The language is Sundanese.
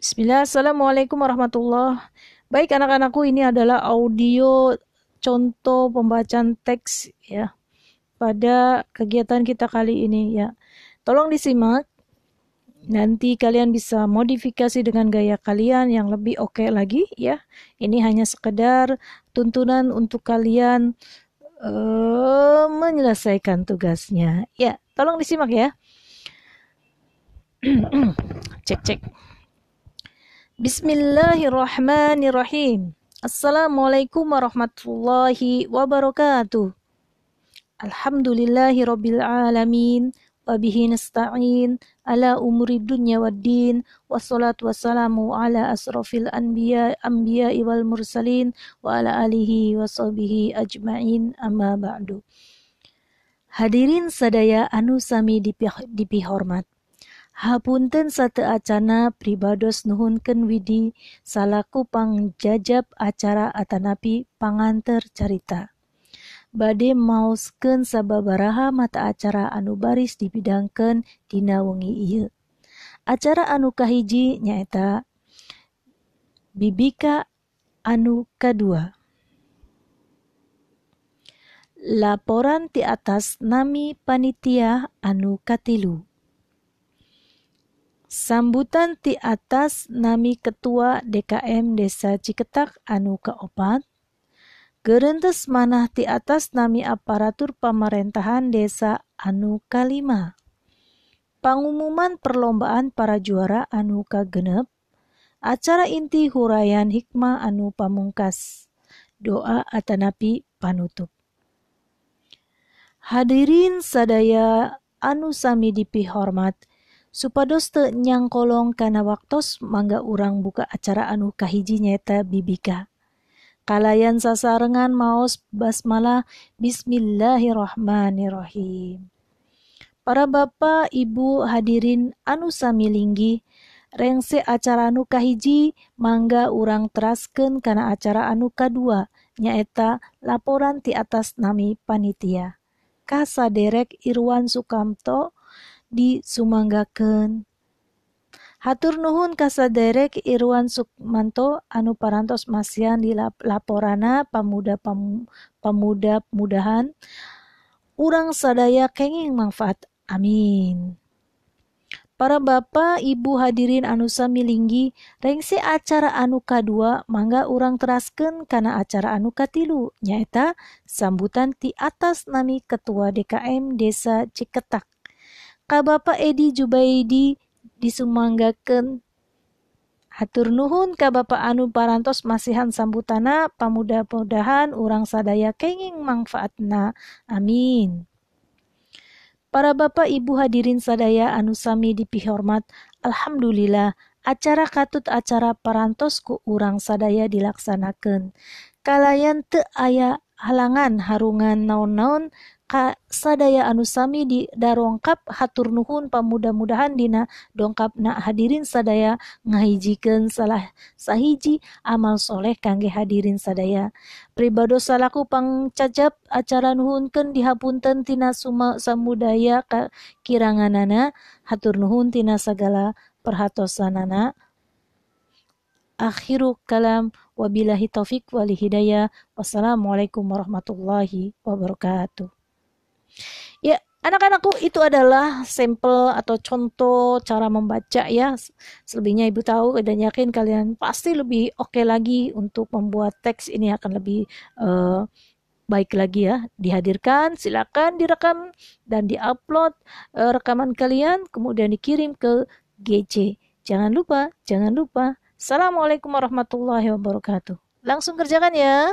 Bismillah, Assalamualaikum warahmatullahi Baik anak-anakku ini adalah audio contoh pembacaan teks ya pada kegiatan kita kali ini ya. Tolong disimak. Nanti kalian bisa modifikasi dengan gaya kalian yang lebih oke okay lagi ya. Ini hanya sekedar tuntunan untuk kalian uh, menyelesaikan tugasnya. Ya, tolong disimak ya. cek cek. Bismillahirrahmanirrahim. Assalamualaikum warahmatullahi wabarakatuh. Alhamdulillahi rabbil alamin. Wabihi nasta'in ala umuri dunya wad din wassalatu wassalamu ala asrafil anbiya anbiya wal mursalin wa ala alihi wa sahbihi ajma'in amma ba'du. Hadirin sadaya anu dipihormat. Hapunten sate acana pribados nuhunken Widi salaku pangjajab acara atanapi panganter carita. Bade mausken sababaraha mata acara anu baris dibidangkan Dina wengi iya. Acara anu kahiji nyaeta Bibika anu kedua. Laporan di atas nami panitia anu katilu. sambutan ti atas nami Ketua DKM Desa Ciketak anu kaopat, gerentes manah ti atas nami aparatur pemerintahan desa anu kalima. Pangumuman perlombaan para juara anu kagenep, acara inti huraian hikmah anu pamungkas, doa atanapi panutup. Hadirin sadaya anu sami dipihormat, Supados te nyangkolong kana waktos mangga urang buka acara anu kahiji nyaeta bibika. Kalayan sasarengan maos basmalah Bismillahirrahmanirrahim. Para bapak, ibu, hadirin anu samilinggi, rengse acara anu kahiji mangga urang terasken kana acara anu kadua nyaeta laporan ti atas nami panitia. Kasa Derek Irwan Sukamto, disumanggaken. Hatur nuhun kasaderek Irwan Sukmanto anu parantos masian di laporana pamuda pam, pamuda mudahan urang sadaya kenging manfaat. Amin. Para Bapak, Ibu hadirin anu samilinggi rengse acara anu kadua mangga urang terasken karena acara anu katilu, nyaeta sambutan ti atas nami Ketua DKM Desa Ciketak. Ka Bapak Edi Jubaidi disumanggaken Hatur nuhun ka Bapak anu parantos masihan sambutana pamuda-mudahan urang sadaya kenging manfaatna. Amin. Para Bapak Ibu hadirin sadaya anu sami dipihormat, Alhamdulillah acara katut acara parantos ku urang sadaya dilaksanakan. Kalayan te aya halangan harungan naon-naon sadaya anu sami di darongkap hatur nuhun pamuda-mudahan dina dongkap na hadirin sadaya ngahijikan salah sahiji amal soleh kangge hadirin sadaya. Pribados salaku pangcacap acara nuhunken dihapunten tina suma samudaya ka kiranganana hatur nuhun tina sagala perhatosanana. Akhiru kalam wabillahi taufik wal hidayah wassalamualaikum warahmatullahi wabarakatuh Ya, anak-anakku itu adalah sampel atau contoh cara membaca ya. Selebihnya ibu tahu dan yakin kalian pasti lebih oke okay lagi untuk membuat teks ini akan lebih uh, baik lagi ya. Dihadirkan, silakan direkam dan diupload uh, rekaman kalian kemudian dikirim ke GC. Jangan lupa, jangan lupa. Assalamualaikum warahmatullahi wabarakatuh. Langsung kerjakan ya.